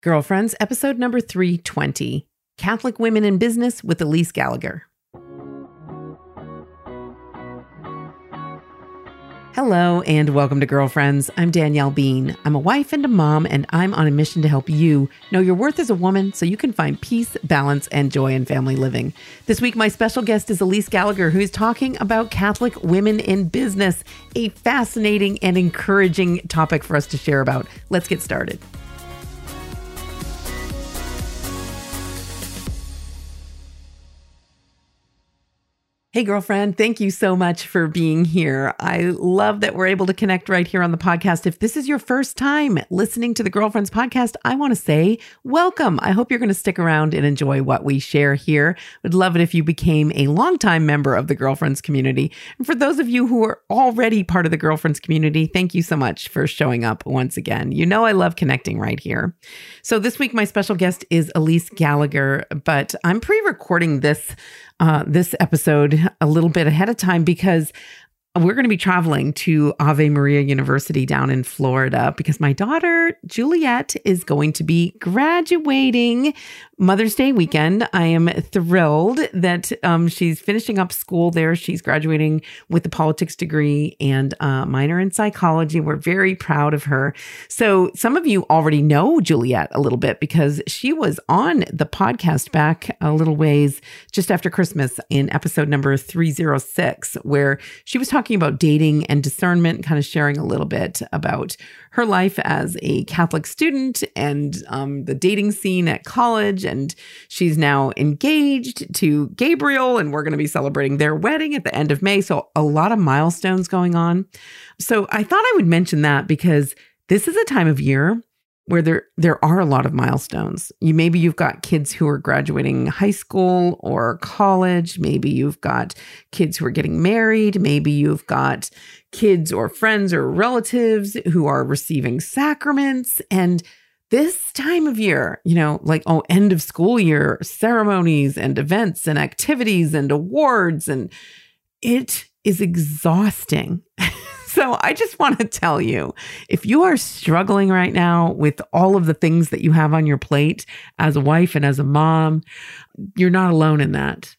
Girlfriends, episode number 320 Catholic Women in Business with Elise Gallagher. Hello and welcome to Girlfriends. I'm Danielle Bean. I'm a wife and a mom, and I'm on a mission to help you know your worth as a woman so you can find peace, balance, and joy in family living. This week, my special guest is Elise Gallagher, who is talking about Catholic women in business, a fascinating and encouraging topic for us to share about. Let's get started. Hey, girlfriend, thank you so much for being here. I love that we're able to connect right here on the podcast. If this is your first time listening to the Girlfriends podcast, I want to say welcome. I hope you're going to stick around and enjoy what we share here. Would love it if you became a longtime member of the Girlfriends community. And for those of you who are already part of the Girlfriends community, thank you so much for showing up once again. You know, I love connecting right here. So this week, my special guest is Elise Gallagher, but I'm pre recording this uh, this episode a little bit ahead of time because we're going to be traveling to Ave Maria University down in Florida because my daughter Juliet is going to be graduating Mother's Day weekend. I am thrilled that um, she's finishing up school there. She's graduating with a politics degree and a minor in psychology. We're very proud of her. So, some of you already know Juliet a little bit because she was on the podcast back a little ways just after Christmas in episode number 306, where she was talking about dating and discernment, kind of sharing a little bit about her life as a Catholic student and um, the dating scene at college. And she's now engaged to Gabriel, and we're going to be celebrating their wedding at the end of May. So, a lot of milestones going on. So, I thought I would mention that because this is a time of year where there there are a lot of milestones. You maybe you've got kids who are graduating high school or college, maybe you've got kids who are getting married, maybe you've got kids or friends or relatives who are receiving sacraments and this time of year, you know, like oh end of school year ceremonies and events and activities and awards and it is exhausting. So I just want to tell you if you are struggling right now with all of the things that you have on your plate as a wife and as a mom, you're not alone in that.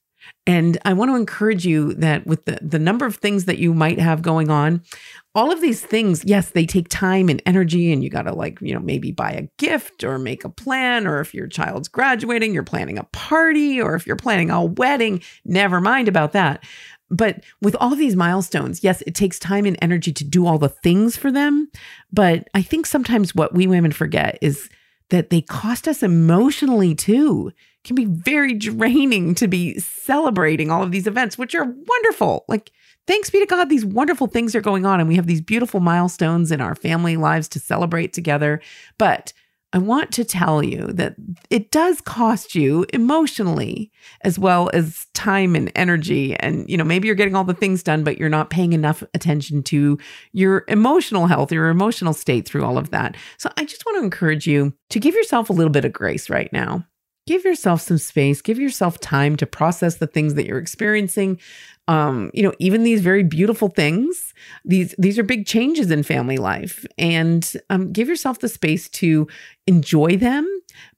And I want to encourage you that with the, the number of things that you might have going on, all of these things, yes, they take time and energy, and you got to, like, you know, maybe buy a gift or make a plan. Or if your child's graduating, you're planning a party, or if you're planning a wedding, never mind about that. But with all these milestones, yes, it takes time and energy to do all the things for them. But I think sometimes what we women forget is that they cost us emotionally too. It can be very draining to be celebrating all of these events, which are wonderful. Like, thanks be to God, these wonderful things are going on, and we have these beautiful milestones in our family lives to celebrate together. But I want to tell you that it does cost you emotionally as well as time and energy. And, you know, maybe you're getting all the things done, but you're not paying enough attention to your emotional health, your emotional state through all of that. So I just want to encourage you to give yourself a little bit of grace right now. Give yourself some space, give yourself time to process the things that you're experiencing um, you know, even these very beautiful things, these these are big changes in family life, and um, give yourself the space to enjoy them,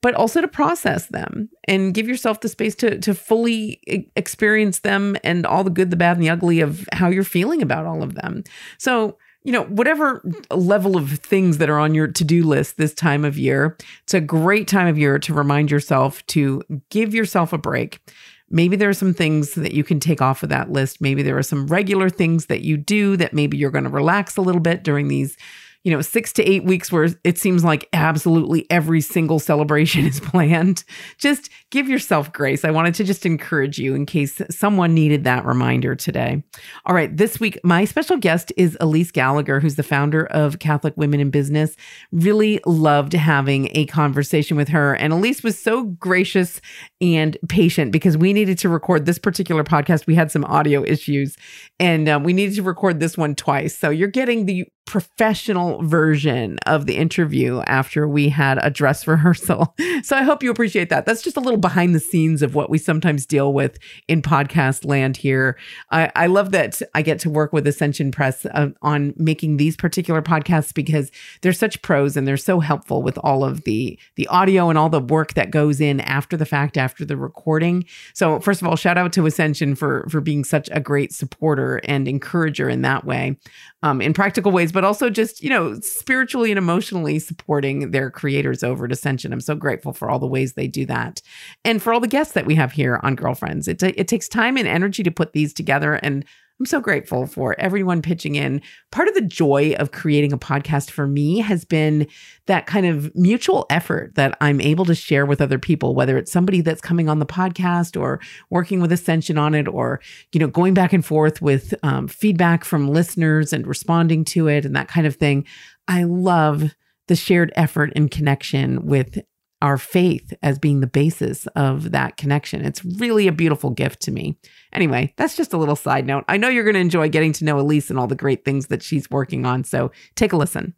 but also to process them, and give yourself the space to to fully experience them and all the good, the bad, and the ugly of how you're feeling about all of them. So you know, whatever level of things that are on your to do list this time of year, it's a great time of year to remind yourself to give yourself a break Maybe there are some things that you can take off of that list. Maybe there are some regular things that you do that maybe you're going to relax a little bit during these you know, six to eight weeks where it seems like absolutely every single celebration is planned. Just give yourself grace. I wanted to just encourage you in case someone needed that reminder today. All right, this week, my special guest is Elise Gallagher, who's the founder of Catholic Women in Business. Really loved having a conversation with her. And Elise was so gracious and patient because we needed to record this particular podcast. We had some audio issues and um, we needed to record this one twice. So you're getting the professional version of the interview after we had a dress rehearsal. So I hope you appreciate that. That's just a little behind the scenes of what we sometimes deal with in podcast land here. I, I love that I get to work with Ascension Press uh, on making these particular podcasts because they're such pros and they're so helpful with all of the the audio and all the work that goes in after the fact, after the recording. So first of all, shout out to Ascension for for being such a great supporter and encourager in that way, um, in practical ways, but also just you know spiritually and emotionally supporting their creators over at Ascension. I'm so grateful for all the ways they do that, and for all the guests that we have here on Girlfriends. It t- it takes time and energy to put these together, and I'm so grateful for everyone pitching in. Part of the joy of creating a podcast for me has been that kind of mutual effort that I'm able to share with other people, whether it's somebody that's coming on the podcast or working with Ascension on it, or, you know, going back and forth with um, feedback from listeners and responding to it and that kind of thing. I love the shared effort and connection with our faith as being the basis of that connection. It's really a beautiful gift to me. Anyway, that's just a little side note. I know you're going to enjoy getting to know Elise and all the great things that she's working on. So take a listen.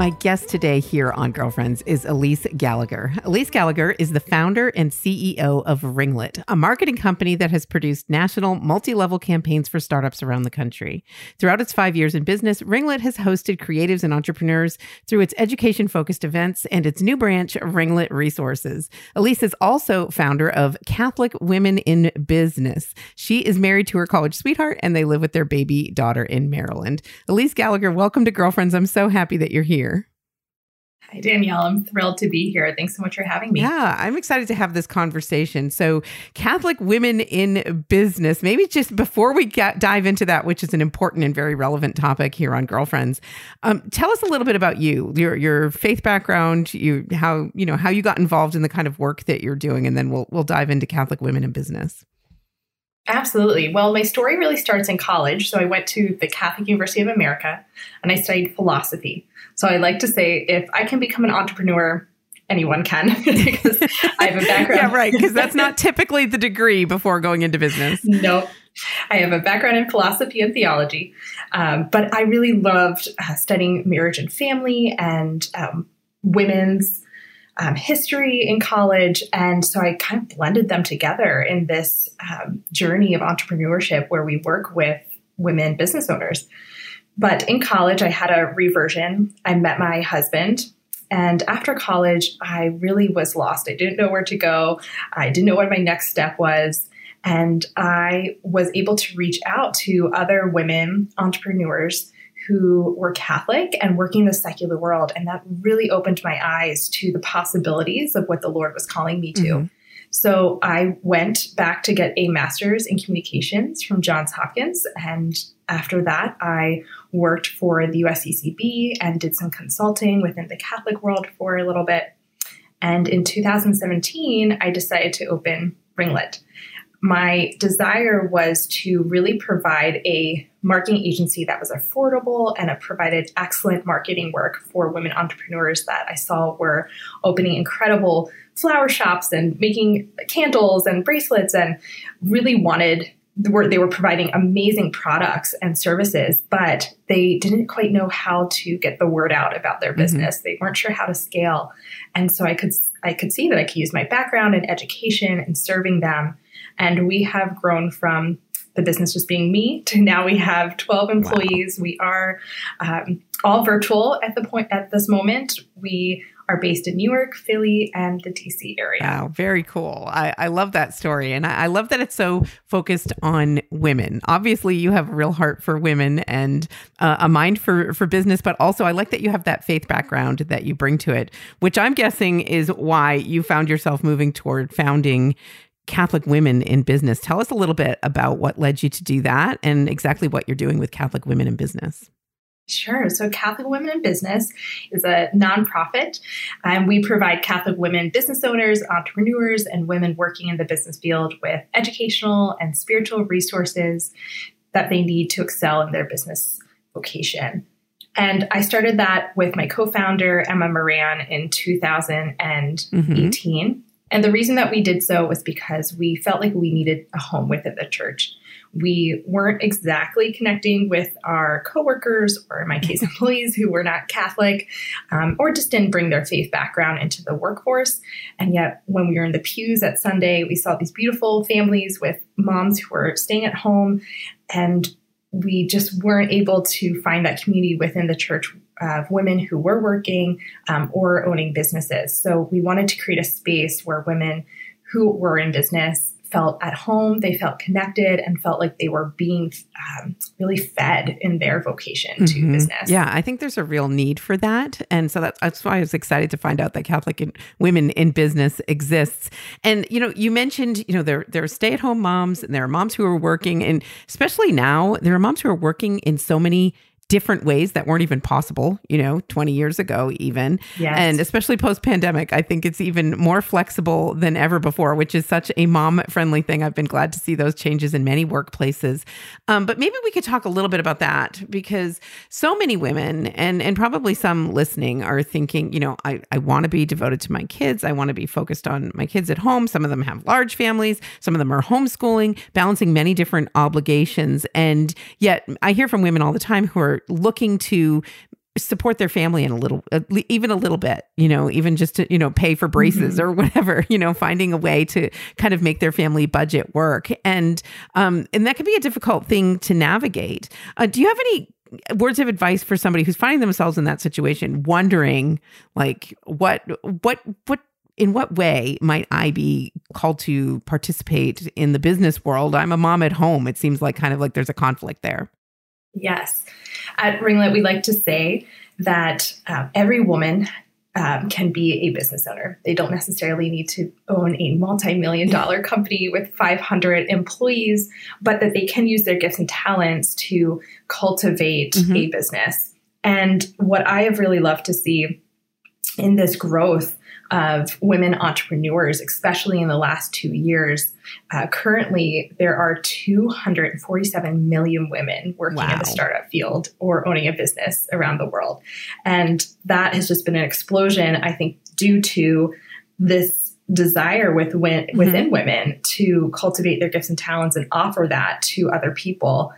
My guest today here on Girlfriends is Elise Gallagher. Elise Gallagher is the founder and CEO of Ringlet, a marketing company that has produced national multi level campaigns for startups around the country. Throughout its five years in business, Ringlet has hosted creatives and entrepreneurs through its education focused events and its new branch, Ringlet Resources. Elise is also founder of Catholic Women in Business. She is married to her college sweetheart and they live with their baby daughter in Maryland. Elise Gallagher, welcome to Girlfriends. I'm so happy that you're here. Hi, Danielle. I'm thrilled to be here. Thanks so much for having me. Yeah, I'm excited to have this conversation. So, Catholic women in business, maybe just before we get, dive into that, which is an important and very relevant topic here on Girlfriends, um, tell us a little bit about you, your your faith background, you how you know how you got involved in the kind of work that you're doing, and then we'll we'll dive into Catholic women in business. Absolutely. Well, my story really starts in college. So I went to the Catholic University of America and I studied philosophy. So I like to say if I can become an entrepreneur, anyone can because I have a background. yeah, right. Because that's not typically the degree before going into business. no, I have a background in philosophy and theology, um, but I really loved uh, studying marriage and family and um, women's um, history in college. And so I kind of blended them together in this um, journey of entrepreneurship where we work with women business owners. But in college, I had a reversion. I met my husband. And after college, I really was lost. I didn't know where to go. I didn't know what my next step was. And I was able to reach out to other women entrepreneurs who were Catholic and working in the secular world. And that really opened my eyes to the possibilities of what the Lord was calling me to. Mm-hmm. So I went back to get a master's in communications from Johns Hopkins. And after that, I worked for the USCCB and did some consulting within the Catholic world for a little bit. And in 2017, I decided to open Ringlet my desire was to really provide a marketing agency that was affordable and it provided excellent marketing work for women entrepreneurs that I saw were opening incredible flower shops and making candles and bracelets and really wanted were they were providing amazing products and services but they didn't quite know how to get the word out about their mm-hmm. business mm-hmm. they weren't sure how to scale and so i could i could see that i could use my background in education and serving them and we have grown from the business just being me to now we have 12 employees. Wow. We are um, all virtual at the point at this moment. We are based in New York, Philly, and the DC area. Wow, very cool. I, I love that story. And I, I, love that it's so focused on women. Obviously, you have a real heart for women and uh, a mind for, for business, but also I like that you have that faith background that you bring to it, which I'm guessing is why you found yourself moving toward founding Catholic women in business. Tell us a little bit about what led you to do that and exactly what you're doing with Catholic women in business. Sure. So, Catholic Women in Business is a nonprofit, and we provide Catholic women business owners, entrepreneurs, and women working in the business field with educational and spiritual resources that they need to excel in their business vocation. And I started that with my co founder, Emma Moran, in 2018. Mm-hmm. And the reason that we did so was because we felt like we needed a home within the church. we weren't exactly connecting with our coworkers, or in my case, employees who were not Catholic, um, or just didn't bring their faith background into the workforce. And yet, when we were in the pews at Sunday, we saw these beautiful families with moms who were staying at home and we just weren't able to find that community within the church of women who were working um, or owning businesses. So we wanted to create a space where women who were in business felt at home, they felt connected, and felt like they were being um, really fed in their vocation to mm-hmm. business. Yeah, I think there's a real need for that, and so that's, that's why I was excited to find out that Catholic in, women in business exists. And you know, you mentioned you know there there are stay at home moms and there are moms who are working, and especially now there are moms who are working in so many different ways that weren't even possible, you know, 20 years ago, even. Yes. And especially post pandemic, I think it's even more flexible than ever before, which is such a mom friendly thing. I've been glad to see those changes in many workplaces. Um, but maybe we could talk a little bit about that because so many women and, and probably some listening are thinking, you know, I, I want to be devoted to my kids. I want to be focused on my kids at home. Some of them have large families, some of them are homeschooling, balancing many different obligations. And yet I hear from women all the time who are looking to support their family in a little even a little bit you know even just to you know pay for braces mm-hmm. or whatever you know finding a way to kind of make their family budget work and um and that can be a difficult thing to navigate uh, do you have any words of advice for somebody who's finding themselves in that situation wondering like what what what in what way might I be called to participate in the business world? I'm a mom at home. It seems like kind of like there's a conflict there. Yes. At Ringlet, we like to say that uh, every woman um, can be a business owner. They don't necessarily need to own a multi million dollar company with 500 employees, but that they can use their gifts and talents to cultivate mm-hmm. a business. And what I have really loved to see in this growth of women entrepreneurs, especially in the last two years. Uh, currently, there are 247 million women working wow. in the startup field or owning a business around the world. And that has just been an explosion, I think, due to this desire with mm-hmm. within women to cultivate their gifts and talents and offer that to other people.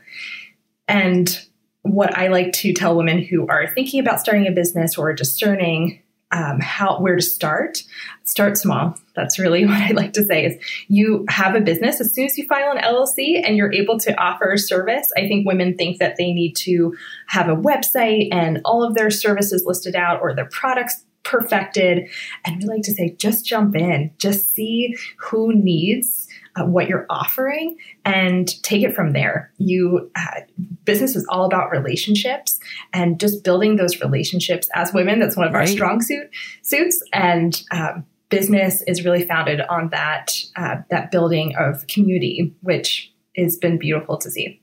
And what I like to tell women who are thinking about starting a business or discerning um, how where to start. Start small. That's really what i like to say is you have a business. As soon as you file an llc and you're able to offer a service i think women think that they need to have a website and all of their services listed out or their products perfected. And we like to say just jump in. Just see who needs uh, what you're offering and take it from there. You uh, business is all about relationships and just building those relationships as women. That's one of right. our strong suit suits and. Um, business is really founded on that uh, that building of community, which has been beautiful to see.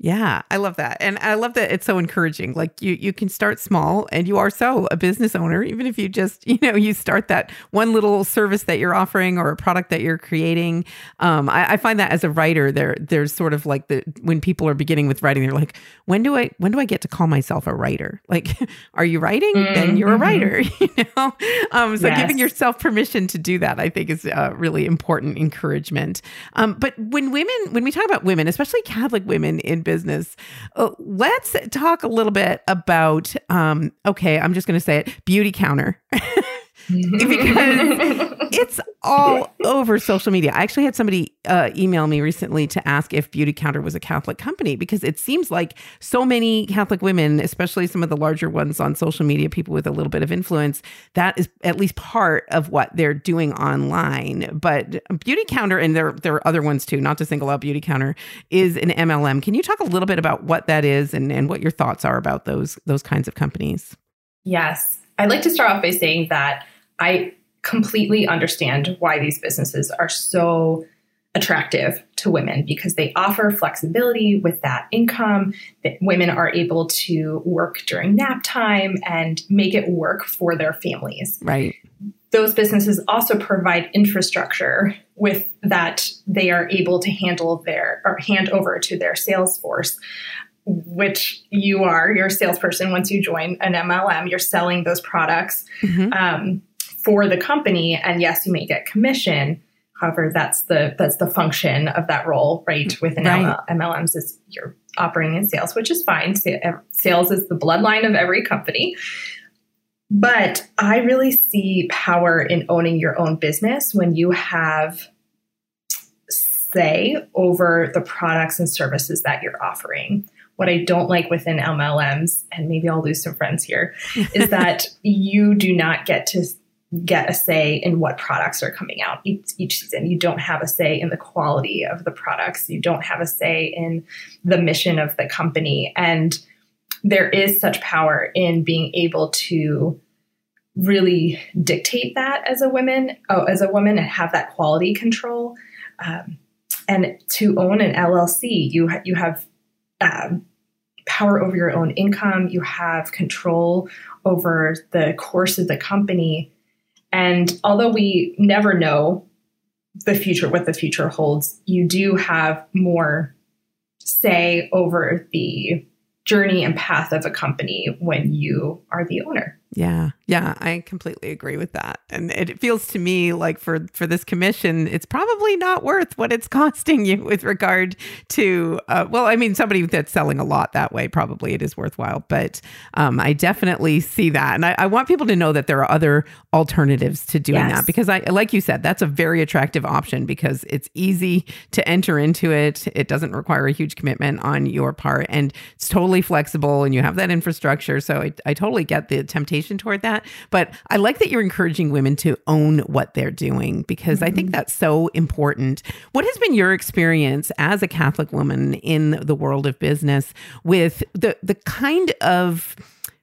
Yeah, I love that. And I love that it's so encouraging. Like you you can start small and you are so a business owner even if you just, you know, you start that one little service that you're offering or a product that you're creating. Um, I, I find that as a writer there there's sort of like the when people are beginning with writing they're like, when do I when do I get to call myself a writer? Like, are you writing? Mm-hmm. Then you're a mm-hmm. writer, you know? Um, so yes. giving yourself permission to do that I think is a really important encouragement. Um, but when women when we talk about women, especially Catholic women in business. Uh, let's talk a little bit about, um, okay, I'm just going to say it Beautycounter. because it's all over social media. I actually had somebody uh, email me recently to ask if Beautycounter was a Catholic company because it seems like so many Catholic women, especially some of the larger ones on social media, people with a little bit of influence, that is at least part of what they're doing online. But Beautycounter, and there, there are other ones too, not to single out Beautycounter, is an MLM. Can you talk a little bit about what that is and, and what your thoughts are about those those kinds of companies? Yes. I'd like to start off by saying that I completely understand why these businesses are so attractive to women because they offer flexibility with that income that women are able to work during nap time and make it work for their families. Right. Those businesses also provide infrastructure with that they are able to handle their or hand over to their sales force which you are you're a salesperson once you join an mlm you're selling those products. Mm-hmm. um, for the company. And yes, you may get commission, However, that's the that's the function of that role, right? Within right. MLMs, is you're operating in sales, which is fine. Sales is the bloodline of every company. But I really see power in owning your own business when you have say over the products and services that you're offering. What I don't like within MLMs, and maybe I'll lose some friends here, is that you do not get to get a say in what products are coming out each, each, season. You don't have a say in the quality of the products. You don't have a say in the mission of the company. And there is such power in being able to really dictate that as a woman, oh, as a woman, and have that quality control. Um, and to own an LLC, you ha- you have um, power over your own income. You have control over the course of the company and although we never know the future, what the future holds, you do have more say over the journey and path of a company when you are the owner. Yeah. Yeah, I completely agree with that. And it feels to me like for for this commission, it's probably not worth what it's costing you with regard to uh, well, I mean somebody that's selling a lot that way probably it is worthwhile, but um, I definitely see that. And I, I, want people to know that there are other alternatives to doing yes. that because I like you said, that's a very attractive option because it's easy to enter into it. It doesn't require a huge commitment on your part and it's totally flexible and you have that infrastructure. So I, I totally get the temptation toward that. But I like that you're encouraging women to own what they're doing because mm-hmm. I think mm-hmm. that's so important. What has been your experience as a Catholic woman in the world of business with the the kind of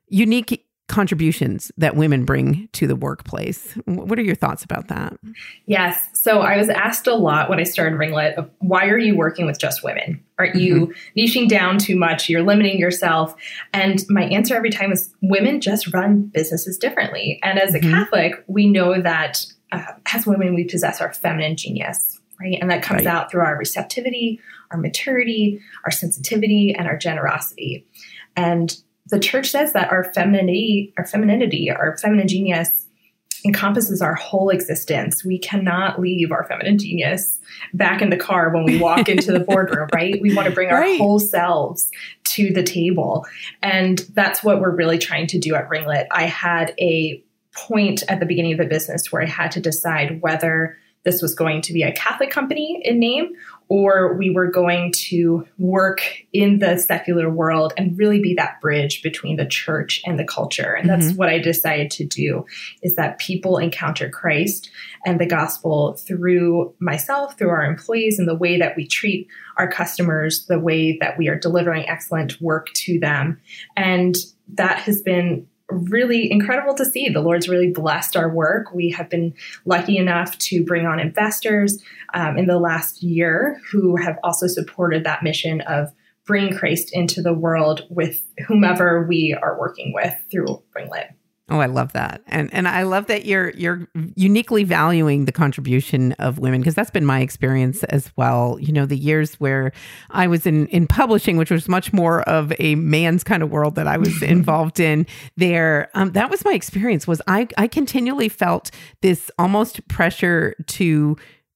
unique contributions that women bring to the workplace. What are your thoughts about that? Yes. So I was asked a lot when I started Ringlet of why are you working with just women? Aren't mm-hmm. you niching down too much? You're limiting yourself. And my answer every time is women just run businesses differently. And as a mm-hmm. Catholic, we know that uh, as women, we possess our feminine genius, right? And that comes right. out through our receptivity, our maturity, our sensitivity, and our generosity. And the church says that our femininity, our femininity, our feminine genius encompasses our whole existence. We cannot leave our feminine genius back in the car when we walk into the boardroom, right? We want to bring right. our whole selves to the table. And that's what we're really trying to do at Ringlet. I had a point at the beginning of the business where I had to decide whether this was going to be a Catholic company in name or we were going to work in the secular world and really be that bridge between the church and the culture and that's mm-hmm. what i decided to do is that people encounter christ and the gospel through myself through our employees and the way that we treat our customers the way that we are delivering excellent work to them and that has been really incredible to see. The Lord's really blessed our work. We have been lucky enough to bring on investors um, in the last year who have also supported that mission of bringing Christ into the world with whomever we are working with through Ringlet. Oh, I love that. And and I love that you're you're uniquely valuing the contribution of women because that's been my experience as well. You know, the years where I was in in publishing, which was much more of a man's kind of world that I was involved in there. Um, that was my experience was I I continually felt this almost pressure to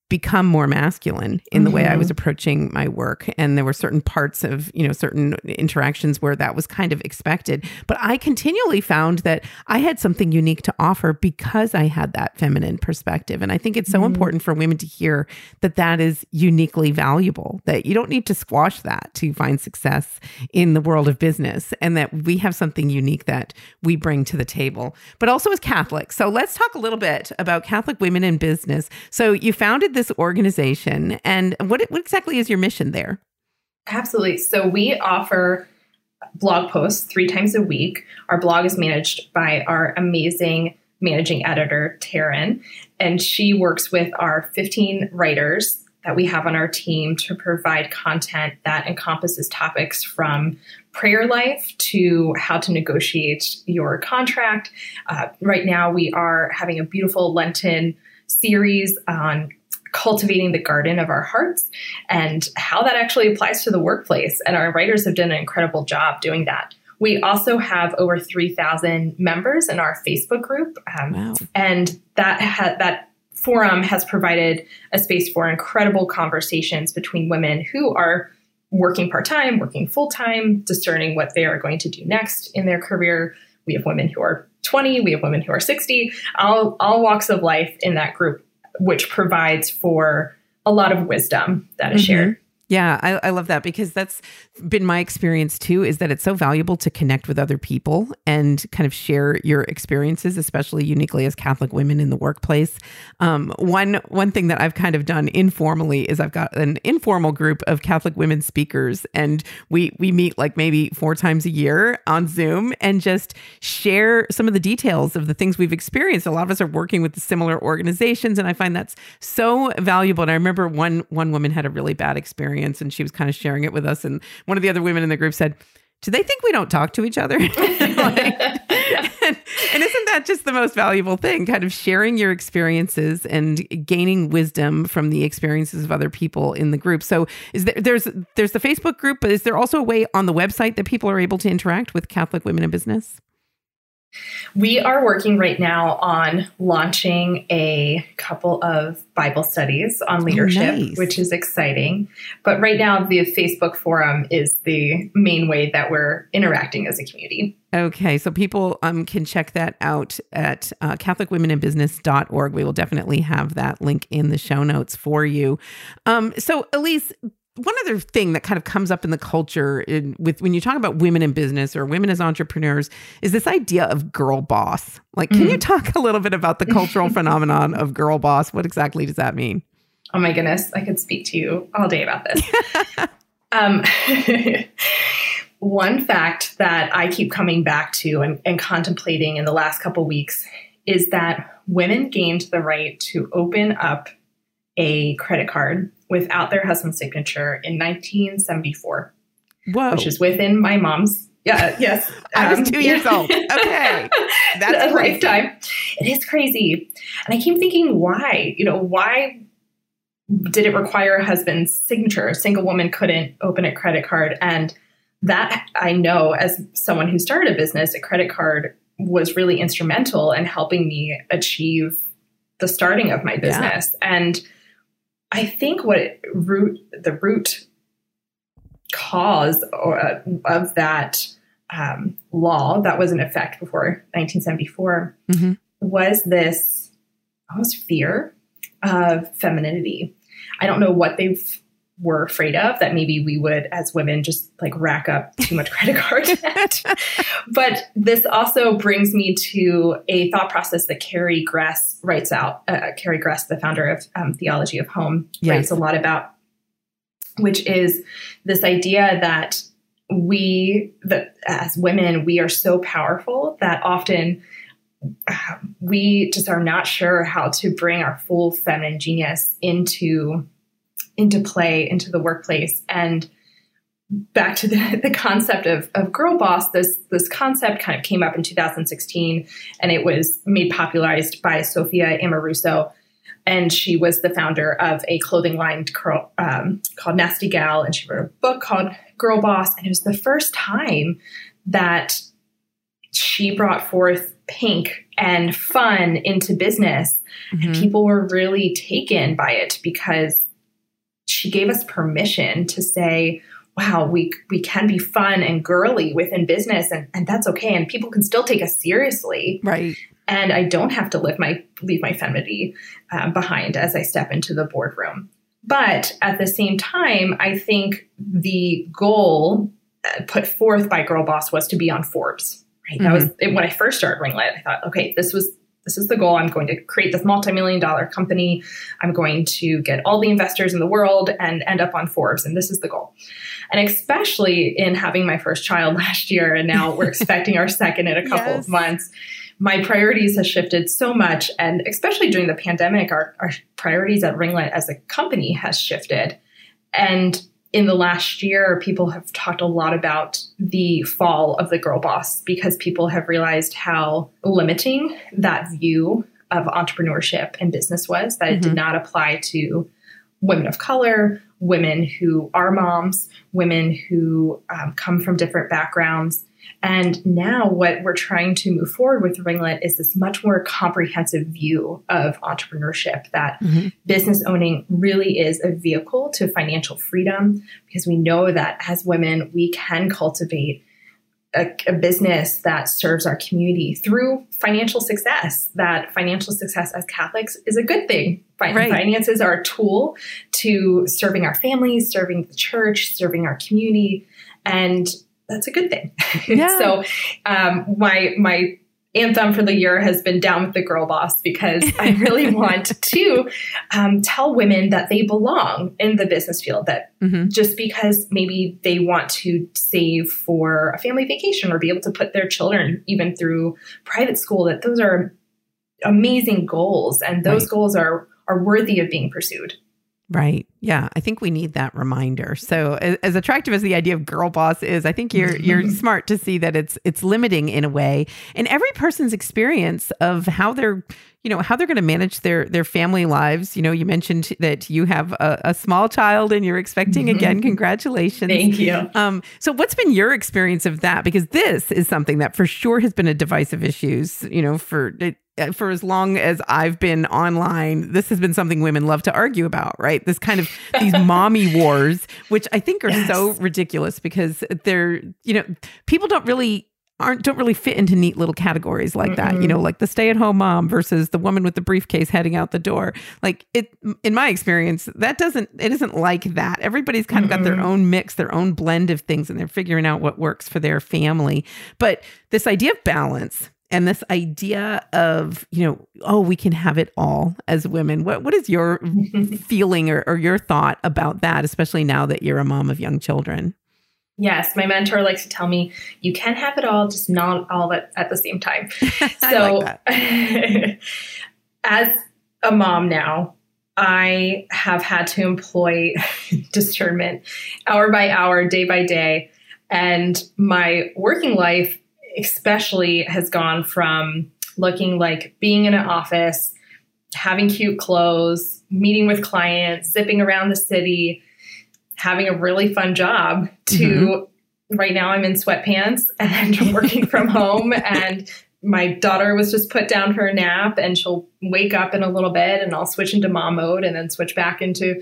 become more masculine in the mm-hmm. way I was mm-hmm. approaching my work. And there were certain parts of, you know, certain interactions where that was kind of expected. But I continually found that I had something unique to offer because I had that feminine perspective. And I think it's so mm-hmm. important for women to hear that that is uniquely valuable, that you don't need to squash that to find success in the world of business, and that we have something unique that we bring to the table, but also as Catholics. So let's talk a little bit about Catholic women in business. So you founded this organization and what, what exactly is your mission there? Absolutely. So we offer blog posts three times a week. Our blog is managed by our amazing managing editor, Taryn, and she works with our 15 writers that we have on our team to provide content that encompasses topics from prayer life to how to negotiate your contract. Uh, right now, we are having a beautiful Lenten series on cultivating the garden of our hearts and how that actually applies to the workplace. And our writers have done an incredible job doing that. We also have over 3,000 members in our Facebook group. Um, wow. And that ha- that forum has provided a space for incredible conversations between women who are working part time, working full time, discerning what they are going to do next in their career. We have women who are 20, we have women who are 60, all, all walks of life in that group, which provides for a lot of wisdom that is mm-hmm. shared. Yeah, I, I, love that because that's been my experience too. Is that it's so valuable to connect with other people and kind of share your experiences, especially uniquely as Catholic women in the workplace. Um, one one thing that I've kind of done informally is I've got an informal group of Catholic women speakers, and we we meet like maybe four times a year on Zoom and just share some of the details of the things we've experienced. A lot of us are working with similar organizations, and I find that's so valuable. And I remember one one woman had a really bad experience experience and she was kind of sharing it with us. And one of the other women in the group said, do they think we don't talk to each other? like, and, and, isn't that just the most valuable thing? Kind of sharing your experiences and gaining wisdom from the experiences of other people in the group. So, is there there's there's the Facebook group, but is there also a way on the website that people are able to interact with Catholic Women in Business? We are working right now on launching a couple of Bible studies on leadership, oh, nice. which is exciting. But right now, the Facebook forum is the main way that we're interacting as a community. Okay, so people um, can check that out at uh, CatholicWomenInBusiness.org. We will definitely have that link in the show notes for you. Um, so, Elise, one other thing that kind of comes up in the culture in, with when you talk about women in business or women as entrepreneurs is this idea of girl boss. Like, can mm. you talk a little bit about the cultural phenomenon of girl boss? What exactly does that mean? Oh my goodness, I could speak to you all day about this. um, one fact that I keep coming back to and, and contemplating in the last couple weeks is that women gained the right to open up a credit card without their husband's signature in 1974. Whoa. Which is within my mom's. Yeah, yes. I was um, two years old. Okay. That's a lifetime. It is crazy. And I keep thinking, why? You know, why did it require a husband's signature? A single woman couldn't open a credit card. And that I know as someone who started a business, a credit card was really instrumental in helping me achieve the starting of my business. Yeah. And I think what root the root cause or, uh, of that um, law that was in effect before 1974 mm-hmm. was this almost fear of femininity. I don't know what they were afraid of that maybe we would as women just like rack up too much credit card debt. but this also brings me to a thought process that Carrie Gress writes out. Uh, Carrie Gress, the founder of um, Theology of Home, yes. writes a lot about, which is this idea that we, that as women, we are so powerful that often uh, we just are not sure how to bring our full feminine genius into into play into the workplace. And back to the, the concept of, of girl boss this this concept kind of came up in 2016 and it was made popularized by sophia amoruso and she was the founder of a clothing line curl, um, called nasty gal and she wrote a book called girl boss. And it was the first time that she brought forth pink and fun into business. Mm-hmm. and people were really taken by it because she gave us permission to say, wow, we we can be fun and girly within business and, and that's okay. And people can still take us seriously. Right. And I don't have to live my leave my femininity uh, behind as I step into the boardroom. But at the same time, I think the goal uh, put forth by Girl Boss was to be on Forbes. Right. Mm-hmm. That was mm-hmm. when I first started Ringlet. I thought, okay, this was this is the goal. I'm going to create this multi-million dollar company. I'm going to get all the investors in the world and end up on Forbes. And this is the goal. And especially in having my first child last year, and now we're expecting our second in a couple yes. of months. My priorities have shifted so much. And especially during the pandemic, our, our priorities at Ringlet as a company has shifted. And in the last year, people have talked a lot about the fall of the girl boss because people have realized how limiting that view of entrepreneurship and business was, that mm-hmm. it did mm-hmm. not apply to women of color, women who are moms, women who um, come from different backgrounds. And now, what we're trying to move forward with Ringlet is this much more comprehensive view of entrepreneurship that mm-hmm. business owning really is a vehicle to financial freedom because we know that as women, we can cultivate a, a, business that serves our community through financial success. That financial success as Catholics is a good thing. right. Finances are a tool to serving our families, serving the church, serving our community, and that's a good thing. Yeah. so, um, my my anthem for the year has been down with the girl boss because I really want to um, tell women that they belong in the business field. That mm-hmm. just because maybe they want to save for a family vacation or be able to put their children even through private school, that those are amazing goals and those right. goals are are worthy of being pursued. Right. Yeah, I think we need that reminder. So as, as, attractive as the idea of girl boss is, I think you're you're smart to see that it's it's limiting in a way. And every person's experience of how they're, you know, how they're going to manage their their family lives. You know, you mentioned that you have a, a small child and you're expecting again. Congratulations. Thank you. Um, so what's been your experience of that? Because this is something that for sure has been a divisive issues, you know, for it, uh, for as long as I've been online, this has been something women love to argue about, right? This kind of these mommy wars, which I think are yes. so ridiculous because they're, you know, people don't really aren't don't really fit into neat little categories like that mm you know like the stay-at-home mom versus the woman with the briefcase heading out the door. Like it in my experience that doesn't it isn't like that. Everybody's kind of got their own mix their own blend of things and they're figuring out what works for their family. But this idea of balance and this idea of you know oh we can have it all as women what what is your feeling or, or your thought about that especially now that you're a mom of young children Yes, my mentor likes to tell me you can have it all, just not all at, at the same time. so, as a mom now, I have had to employ discernment hour by hour, day by day. And my working life especially has gone from looking like being in an office, having cute clothes, meeting with clients, zipping around the city, having a really fun job to mm-hmm. right now I'm in sweatpants and working from home and my daughter was just put down for a nap and she'll wake up in a little bit and I'll switch into mom mode and then switch back into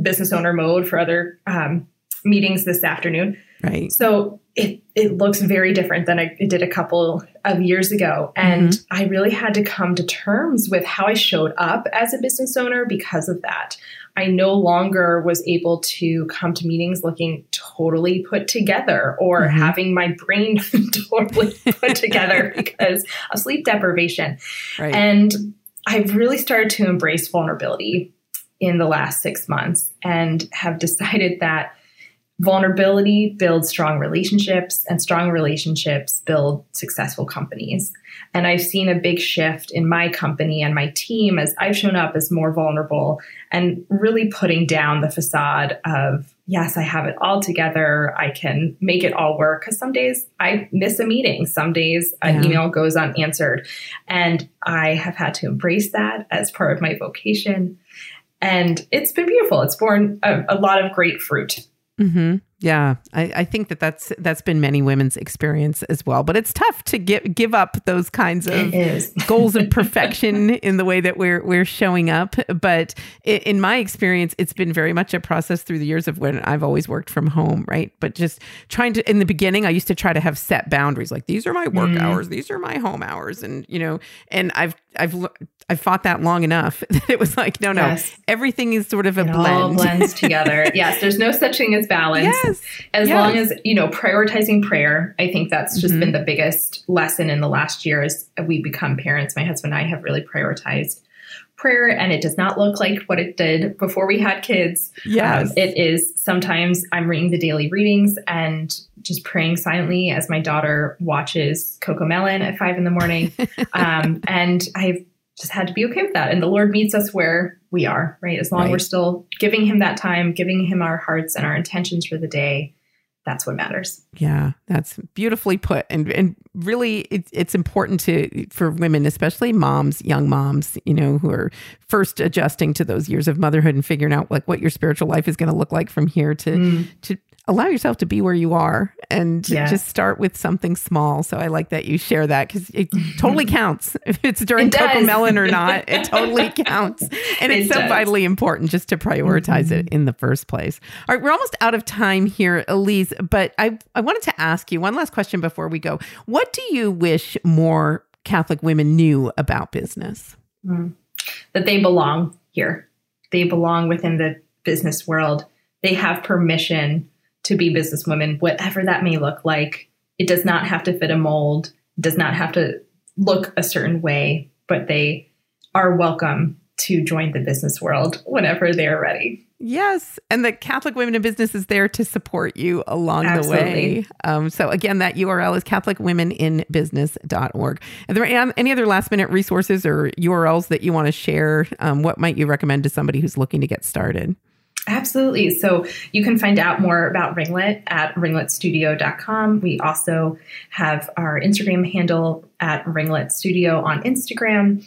business owner mode for other um, meetings this afternoon. Right. So it it looks very different than it did a couple of years ago, and mm-hmm. I really had to come to terms with how I showed up as a business owner because of that. I no longer was able to come to meetings looking totally put together or mm-hmm. having my brain totally put together because of sleep deprivation. Right. And I've really started to embrace vulnerability in the last six months and have decided that Vulnerability builds strong relationships, and strong relationships build successful companies. And I've seen a big shift in my company and my team as I've shown up as more vulnerable and really putting down the facade of, yes, I have it all together. I can make it all work. Because some days I miss a meeting, some days an yeah. email goes unanswered. And I have had to embrace that as part of my vocation. And it's been beautiful. It's borne a, a lot of great fruit. Mm-hmm. Yeah, I, I, think that that's that's been many women's experience as well. But it's tough to give give up those kinds of goals of perfection in the way that we're we're showing up. But in my experience, it's been very much a process through the years of when I've always worked from home, right? But just trying to in the beginning, I used to try to have set boundaries, like these are my work mm. hours, these are my home hours, and you know, and I've I've I've fought that long enough that it was like, no, no, yes. everything is sort of a blend. it blend. All blends together. yes, there's no such thing as balance. Yes. As yes. long as, you know, prioritizing prayer, I think that's just mm-hmm. been the biggest lesson in the last year as we become parents. My husband and I have really prioritized prayer and it does not look like what it did before we had kids. Yes. Um, it is sometimes I'm reading the daily readings and just praying silently as my daughter watches CoComelon at five in the morning. um, and I've just had to be okay with that. And the Lord meets us where we are, right? As long right. as we're still giving Him that time, giving Him our hearts and our intentions for the day, that's what matters. Yeah, that's beautifully put, and and really, it's it's important to for women, especially moms, young moms, you know, who are first adjusting to those years of motherhood and figuring out like what your spiritual life is going to look like from here to mm. to allow yourself to be where you are and Yes. just start with something small. So I like that you share that because it totally counts. If it's during It does. CoComelon or not, it totally counts. And It it's so vitally important just to prioritize it in the first place. All right, we're almost out of time here, Elise, but I, I wanted to ask you one last question before we go. What do you wish more Catholic women knew about business? Mm. that they belong here. They belong within the business world. They have permission to be businesswomen, whatever that may look like. It does not have to fit a mold, it does not have to look a certain way, but they are welcome to join the business world whenever they're ready. Yes. And the Catholic Women in Business is there to support you along the way. Um, so, again, that URL is CatholicWomeninBusiness.org. Are there any other last minute resources or URLs that you want to share? Um, what might you recommend to somebody who's looking to get started? Absolutely. So you can find out more about Ringlet at ringletstudio.com. We also have our Instagram handle at Ringlet Studio on Instagram.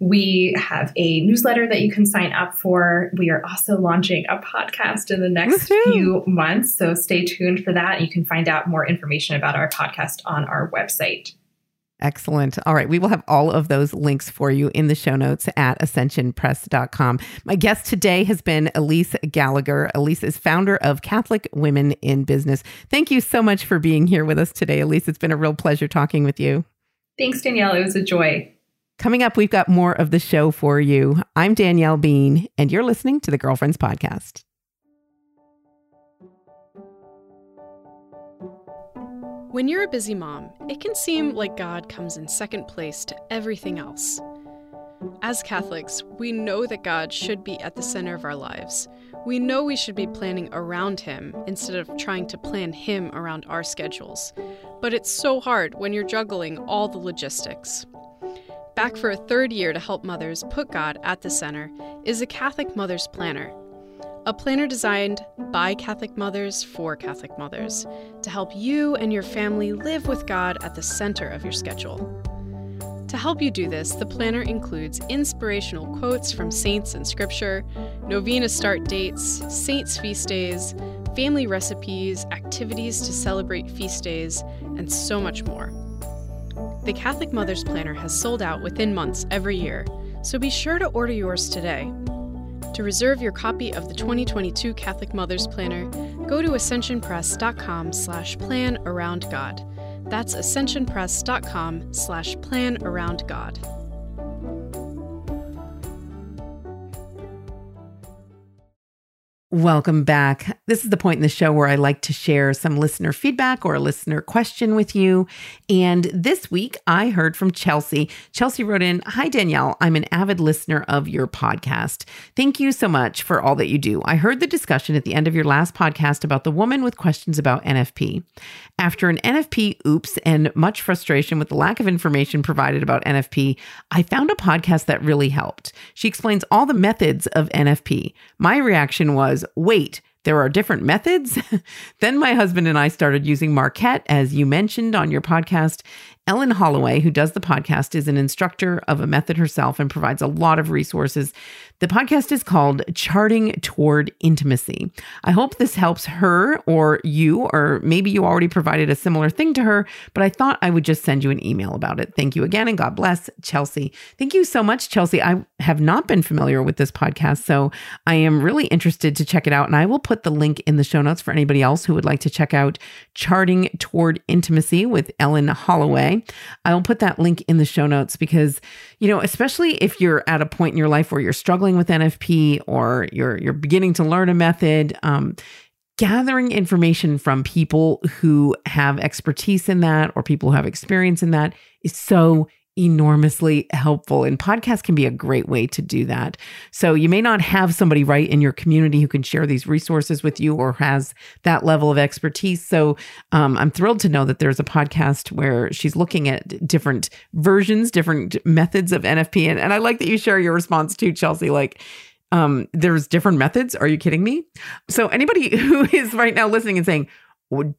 We have a newsletter that you can sign up for. We are also launching a podcast in the next Woohoo. few months. So stay tuned for that. You can find out more information about our podcast on our website. Excellent. All right. We will have all of those links for you in the show notes at ascensionpress.com. My guest today has been Elise Gallagher. Elise is founder of Catholic Women in Business. Thank you so much for being here with us today, Elise. It's been a real pleasure talking with you. Thanks, Danielle. It was a joy. Coming up, we've got more of the show for you. I'm Danielle Bean, and you're listening to the Girlfriends Podcast. When you're a busy mom, it can seem like God comes in second place to everything else. As Catholics, we know that God should be at the center of our lives. We know we should be planning around Him instead of trying to plan Him around our schedules. But it's so hard when you're juggling all the logistics. Back for a third year to help mothers put God at the center is a Catholic Mother's Planner. A planner designed by Catholic mothers for Catholic mothers to help you and your family live with God at the center of your schedule. To help you do this, the planner includes inspirational quotes from saints and scripture, novena start dates, saints' feast days, family recipes, activities to celebrate feast days, and so much more. The Catholic Mother's Planner has sold out within months every year, so be sure to order yours today. To reserve your copy of the 2022 Catholic Mother's Planner, go to ascensionpress.com slash plan around God. That's ascensionpress.com slash plan around God. Welcome back. This is the point in the show where I like to share some listener feedback or a listener question with you. And this week I heard from Chelsea. Chelsea wrote in Hi, Danielle. I'm an avid listener of your podcast. Thank you so much for all that you do. I heard the discussion at the end of your last podcast about the woman with questions about NFP. After an NFP oops and much frustration with the lack of information provided about NFP, I found a podcast that really helped. She explains all the methods of NFP. My reaction was, wait, there are different methods? then my husband and I started using Marquette, as you mentioned on your podcast. Ellen Holloway, who does the podcast, is an instructor of a method herself and provides a lot of resources. The podcast is called Charting Toward Intimacy. I hope this helps her or you, or maybe you already provided a similar thing to her, but I thought I would just send you an email about it. Thank you again, and God bless, Chelsea. Thank you so much, Chelsea. I have not been familiar with this podcast, so I am really interested to check it out. And I will put the link in the show notes for anybody else who would like to check out Charting Toward Intimacy with Ellen Holloway. I will put that link in the show notes because, you know, especially if you're at a point in your life where you're struggling with NFP or you're you're beginning to learn a method, um, gathering information from people who have expertise in that or people who have experience in that is so enormously helpful and podcasts can be a great way to do that so you may not have somebody right in your community who can share these resources with you or has that level of expertise so um, i'm thrilled to know that there's a podcast where she's looking at different versions different methods of nfp and, and i like that you share your response too chelsea like um, there's different methods. Are you kidding me? So anybody who is right now listening and saying,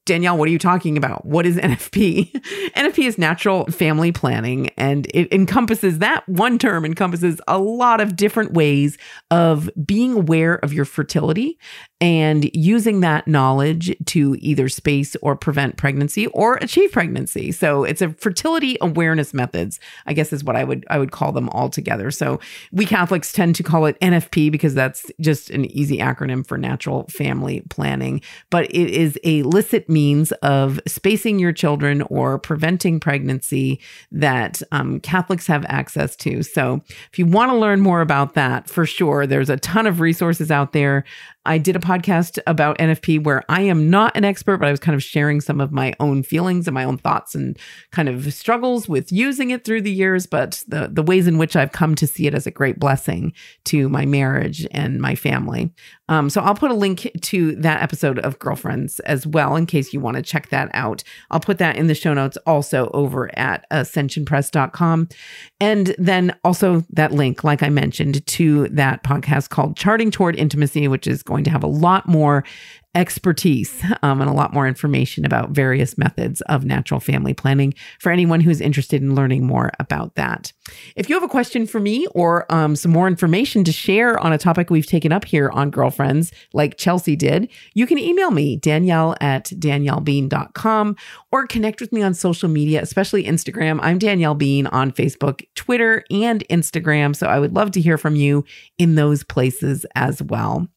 Danielle, what are you talking about? What is NFP? NFP is natural family planning, and it encompasses that one term encompasses a lot of different ways of being aware of your fertility and using that knowledge to either space or prevent pregnancy or achieve pregnancy. So it's a fertility awareness methods, I guess is what I would I would call them all together. So we Catholics tend to call it NFP because that's just an easy acronym for natural family planning, but it is a illicit means of spacing your children or preventing pregnancy that um, Catholics have access to. So if you want to learn more about that, for sure, there's a ton of resources out there. I did a podcast about NFP where I am not an expert, but I was kind of sharing some of my own feelings and my own thoughts and kind of struggles with using it through the years, but the, the ways in which I've come to see it as a great blessing to my marriage and my family. Um, so I'll put a link to that episode of Girlfriends as well in case you want to check that out. I'll put that in the show notes also over at ascensionpress.com. And then also that link, like I mentioned, to that podcast called Charting Toward Intimacy, which is going to have a lot more expertise um, and a lot more information about various methods of natural family planning for anyone who's interested in learning more about that. If you have a question for me or um, some more information to share on a topic we've taken up here on Girlfriends, like Chelsea did, you can email me, Danielle at daniellebean.com, or connect with me on social media, especially Instagram. I'm Danielle Bean on Facebook, Twitter, and Instagram. So I would love to hear from you in those places as well.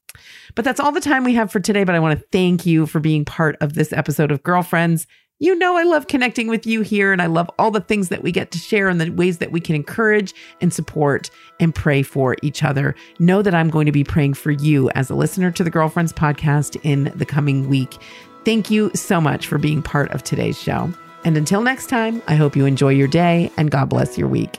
But that's all the time we have for today. But I want to thank you for being part of this episode of Girlfriends. You know, I love connecting with you here, and I love all the things that we get to share and the ways that we can encourage and support and pray for each other. Know that I'm going to be praying for you as a listener to the Girlfriends podcast in the coming week. Thank you so much for being part of today's show. And until next time, I hope you enjoy your day and God bless your week.